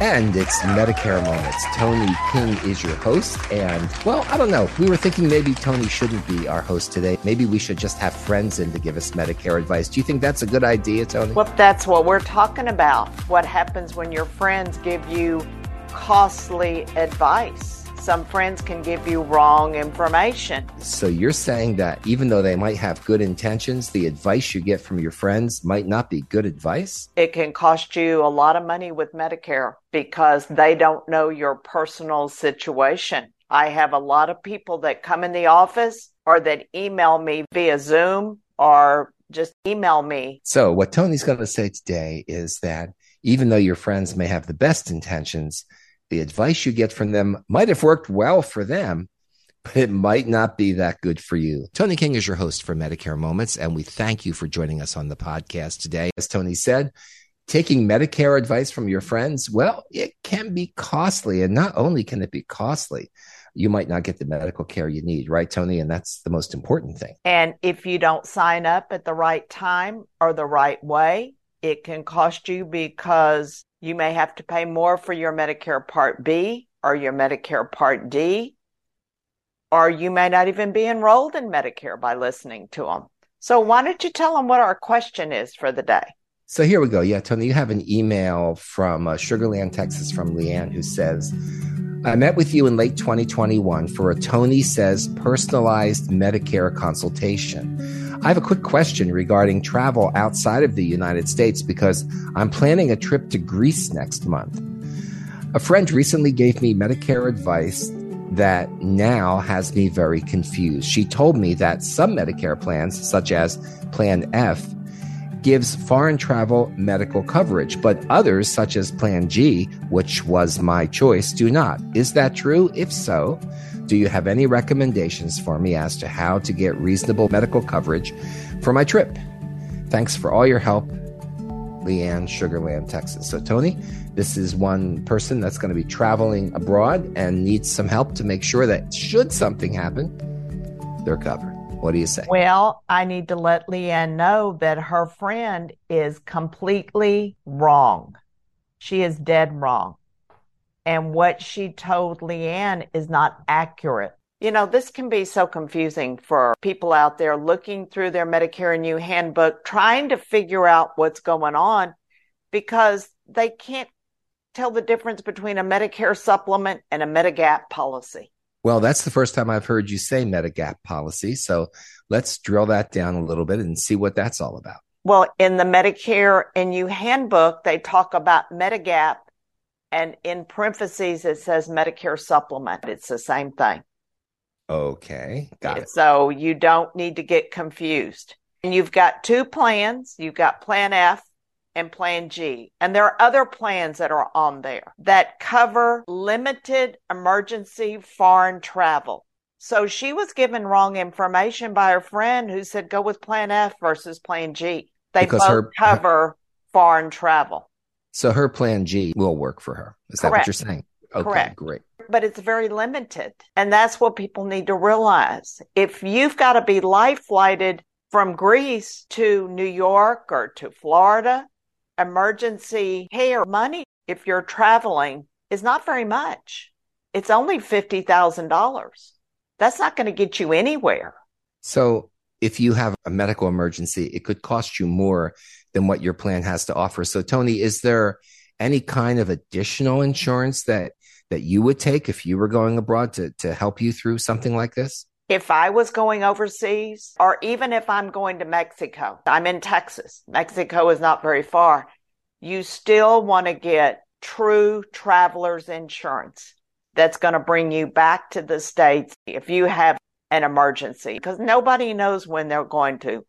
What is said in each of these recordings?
And it's Medicare Moments. Toni King is your host. And, well, I don't know. We were thinking maybe Toni shouldn't be our host today. Maybe we should just have friends in to give us Medicare advice. Do you think that's a good idea, Toni? Well, that's what we're talking about. What happens when your friends give you costly advice? Some friends can give you wrong information. So you're saying that even though they might have good intentions, the advice you get from your friends might not be good advice? It can cost you a lot of money with Medicare because they don't know your personal situation. I have a lot of people that come in the office or that email me via Zoom or just email me. So, what Toni's going to say today is that even though your friends may have the best intentions, the advice you get from them might have worked well for them, but it might not be that good for you. Toni King is your host for Medicare Moments, and we thank you for joining us on the podcast today. As Toni said, taking Medicare advice from your friends, well, it can be costly. And not only can it be costly, you might not get the medical care you need, right, Toni? And that's the most important thing. And if you don't sign up at the right time or the right way, it can cost you because you may have to pay more for your Medicare Part B or your Medicare Part D, or you may not even be enrolled in Medicare by listening to them. So, why don't you tell them what our question is for the day? So, here we go. Yeah, Toni, you have an email from uh, Sugar Land, Texas, from Leanne, who says, I met with you in late 2021 for a Toni Says personalized Medicare consultation. I have a quick question regarding travel outside of the United States because I'm planning a trip to Greece next month. A friend recently gave me Medicare advice that now has me very confused. She told me that some Medicare plans, such as Plan F, gives foreign travel medical coverage, but others, such as Plan G, which was my choice, do not. Is that true? If so, do you have any recommendations for me as to how to get reasonable medical coverage for my trip? Thanks for all your help, Leanne, Sugar Land, Texas. So, Toni, this is one person that's going to be traveling abroad and needs some help to make sure that should something happen, they're covered. What do you say? Well, I need to let Leanne know that her friend is completely wrong. She is dead wrong and what she told Leanne is not accurate. You know, this can be so confusing for people out there looking through their Medicare and You handbook, trying to figure out what's going on because they can't tell the difference between a Medicare supplement and a Medigap policy. Well, that's the first time I've heard you say Medigap policy. So let's drill that down a little bit and see what that's all about. Well, in the Medicare and You handbook, they talk about Medigap and in parentheses it says Medicare supplement. It's the same thing. Okay, got it. So you don't need to get confused. And you've got two plans. You've got Plan F and Plan G. And there are other plans that are on there that cover limited emergency foreign travel. So she was given wrong information by her friend who said go with Plan F versus Plan G. They because both her, cover her, foreign travel. So her plan G will work for her. Is Correct. that what you're saying? Okay, Correct. great. But it's very limited. And that's what people need to realize. If you've got to be life flighted from Greece to New York or to Florida, emergency care money, if you're traveling, is not very much. It's only $50,000. That's not going to get you anywhere. So if you have a medical emergency, it could cost you more than what your plan has to offer. So, Toni, is there any kind of additional insurance that that you would take if you were going abroad to to help you through something like this? If I was going overseas, or even if I'm going to Mexico, I'm in Texas. Mexico is not very far. You still want to get true traveler's insurance that's going to bring you back to the States if you have an emergency, because nobody knows when they're going to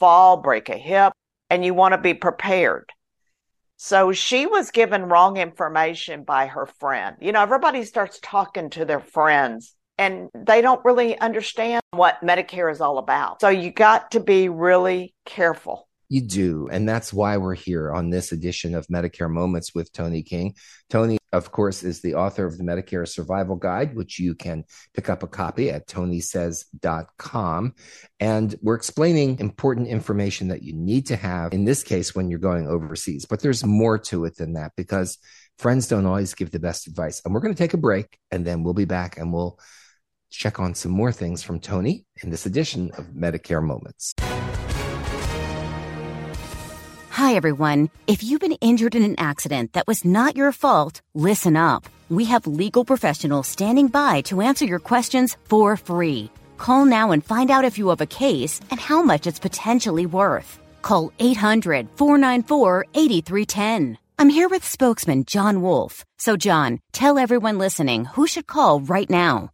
fall, break a hip, and you want to be prepared. So she was given wrong information by her friend. You know, everybody starts talking to their friends and they don't really understand what Medicare is all about. So you got to be really careful. You do. And that's why we're here on this edition of Medicare Moments with Toni King. Toni, of course, is the author of the Medicare Survival Guide, which you can pick up a copy at tonisays.com. And we're explaining important information that you need to have in this case when you're going overseas. But there's more to it than that because friends don't always give the best advice. And we're going to take a break and then we'll be back and we'll check on some more things from Toni in this edition of Medicare Moments. Hi, everyone. If you've been injured in an accident that was not your fault, listen up. We have legal professionals standing by to answer your questions for free. Call now and find out if you have a case and how much it's potentially worth. Call 800 494 8310. I'm here with spokesman John Wolf. So, John, tell everyone listening who should call right now.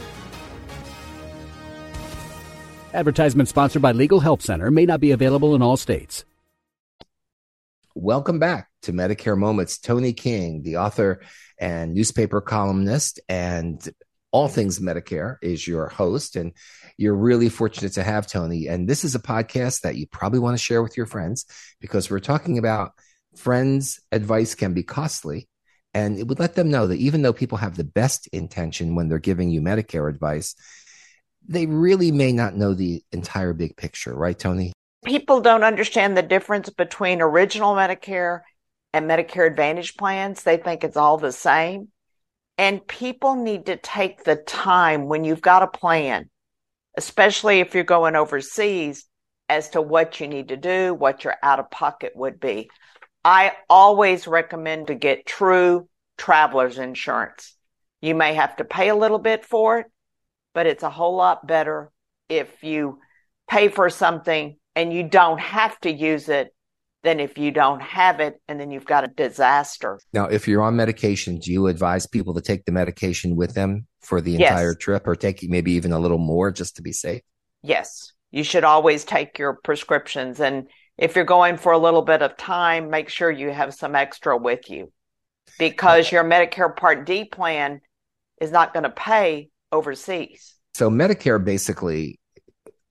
Advertisement sponsored by Legal Help Center may not be available in all states. Welcome back to Medicare Moments. Toni King, the author and newspaper columnist and all things Medicare, is your host. And you're really fortunate to have Toni. And this is a podcast that you probably want to share with your friends because we're talking about friends' advice can be costly. And it would let them know that even though people have the best intention when they're giving you Medicare advice, they really may not know the entire big picture, right, Toni? People don't understand the difference between original Medicare and Medicare Advantage plans. They think it's all the same. And people need to take the time when you've got a plan, especially if you're going overseas, as to what you need to do, what your out of pocket would be. I always recommend to get true traveler's insurance. You may have to pay a little bit for it, but it's a whole lot better if you pay for something and you don't have to use it than if you don't have it and then you've got a disaster. Now, if you're on medication, do you advise people to take the medication with them for the entire yes. trip or take maybe even a little more just to be safe? Yes. You should always take your prescriptions. And if you're going for a little bit of time, make sure you have some extra with you because your Medicare Part D plan is not going to pay overseas. So, Medicare basically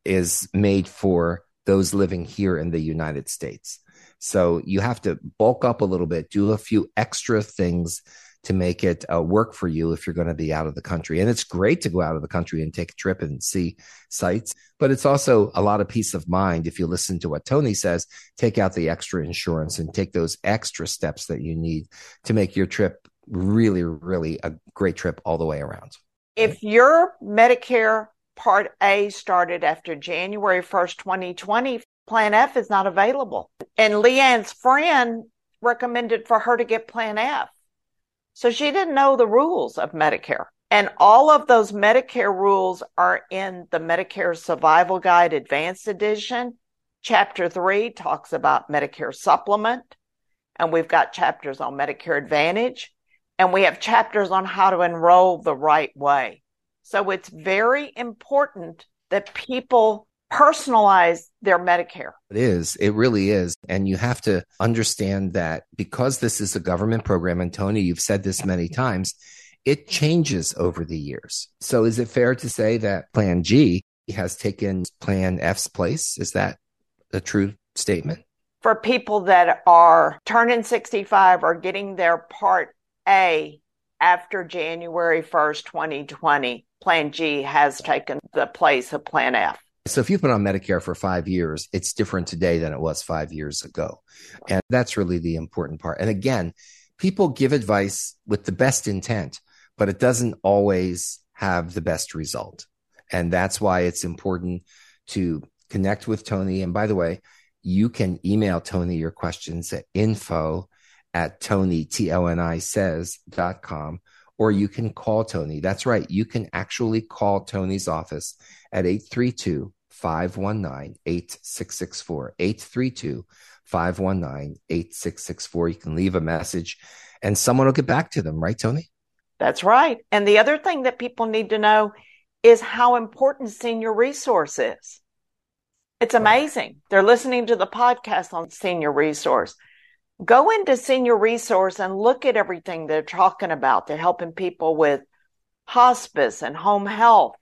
is made for those living here in the United States. So you have to bulk up a little bit, do a few extra things to make it uh, work for you if you're going to be out of the country. And it's great to go out of the country and take a trip and see sites, but it's also a lot of peace of mind. If you listen to what Toni says, take out the extra insurance and take those extra steps that you need to make your trip really, really a great trip all the way around. If your Medicare Part A started after January 1st, 2020, Plan F is not available. And Leanne's friend recommended for her to get Plan F. So she didn't know the rules of Medicare. And all of those Medicare rules are in the Medicare Survival Guide Advanced Edition. Chapter three talks about Medicare Supplement. And we've got chapters on Medicare Advantage. And we have chapters on how to enroll the right way. So it's very important that people personalize their Medicare. It is. It really is. And you have to understand that because this is a government program, and Toni, you've said this many times, it changes over the years. So is it fair to say that Plan G has taken Plan F's place? Is that a true statement? For people that are turning 65 or getting their Part A after January 1st, 2020, Plan G has taken the place of Plan F. So if you've been on Medicare for five years, it's different today than it was five years ago. And that's really the important part. And again, people give advice with the best intent, but it doesn't always have the best result. And that's why it's important to connect with Toni. And by the way, you can email Toni your questions at info at Toni, T-O-N-I says dot com, or you can call Toni. That's right. You can actually call Toni's office at 832 519 8664. 832 519 8664. You can leave a message and someone will get back to them, right, Toni? That's right. And the other thing that people need to know is how important senior resource is. It's amazing. They're listening to the podcast on senior resource. Go into senior resource and look at everything they're talking about. They're helping people with hospice and home health.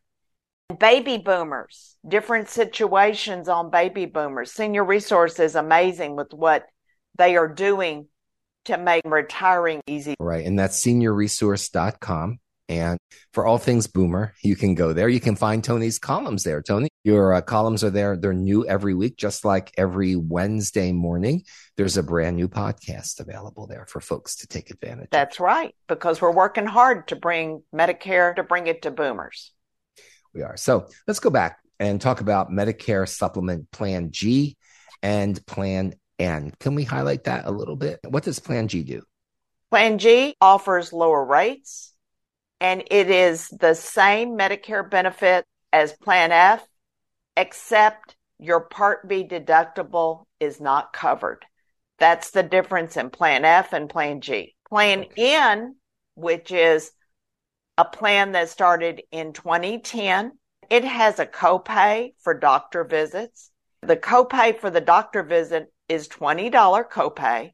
Baby boomers, different situations on baby boomers. Senior Resource is amazing with what they are doing to make retiring easy. Right. And that's seniorresource.com. And for all things boomer, you can go there. You can find Toni's columns there. Toni, your uh, columns are there. They're new every week, just like every Wednesday morning. There's a brand new podcast available there for folks to take advantage That's of. right, because we're working hard to bring Medicare, to bring it to boomers. We are. So let's go back and talk about Medicare Supplement Plan G and Plan N. Can we highlight that a little bit? What does Plan G do? Plan G offers lower rates and it is the same Medicare benefit as Plan F, except your Part B deductible is not covered. That's the difference in Plan F and Plan G. Plan okay. N, which is a plan that started in 2010, it has a copay for doctor visits. The copay for the doctor visit is $20 copay.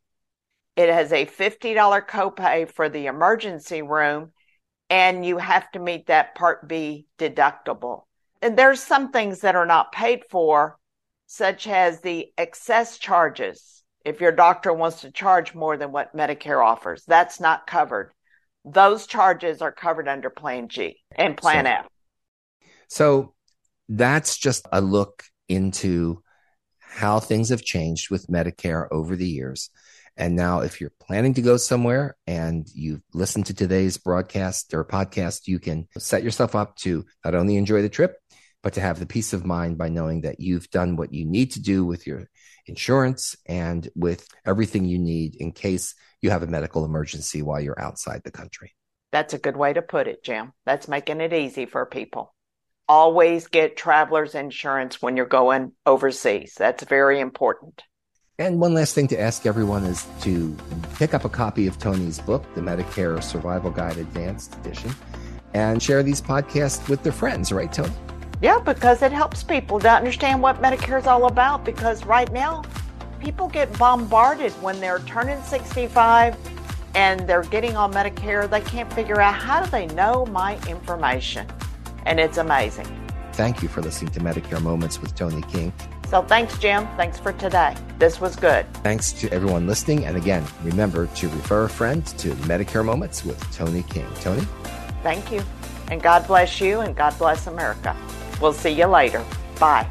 It has a $50 copay for the emergency room and you have to meet that Part B deductible. And there's some things that are not paid for, such as the excess charges. If your doctor wants to charge more than what Medicare offers, that's not covered. Those charges are covered under Plan G and Plan so, F. So that's just a look into how things have changed with Medicare over the years. And now, if you're planning to go somewhere and you've listened to today's broadcast or podcast, you can set yourself up to not only enjoy the trip, but to have the peace of mind by knowing that you've done what you need to do with your insurance and with everything you need in case you have a medical emergency while you're outside the country. That's a good way to put it, Jim. That's making it easy for people. Always get traveler's insurance when you're going overseas. That's very important. And one last thing to ask everyone is to pick up a copy of Toni's book, The Medicare Survival Guide Advanced Edition, and share these podcasts with their friends, right, Toni? Yeah, because it helps people to understand what Medicare is all about. Because right now, people get bombarded when they're turning 65 and they're getting on Medicare. They can't figure out how do they know my information. And it's amazing. Thank you for listening to Medicare Moments with Toni King. So thanks, Jim. Thanks for today. This was good. Thanks to everyone listening. And again, remember to refer a friend to Medicare Moments with Toni King. Toni? Thank you. And God bless you and God bless America. We'll see you later. Bye.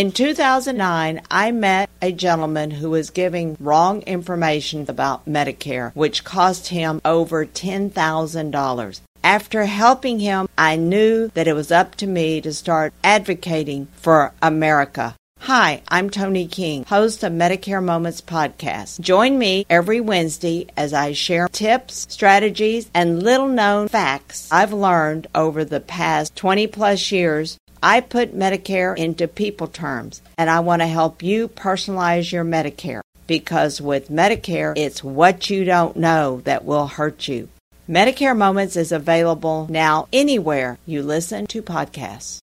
In 2009, I met a gentleman who was giving wrong information about Medicare, which cost him over $10,000. After helping him, I knew that it was up to me to start advocating for America. Hi, I'm Toni King, host of Medicare Moments podcast. Join me every Wednesday as I share tips, strategies, and little known facts I've learned over the past 20 plus years I put Medicare into people terms, and I want to help you personalize your Medicare because with Medicare, it's what you don't know that will hurt you. Medicare Moments is available now anywhere you listen to podcasts.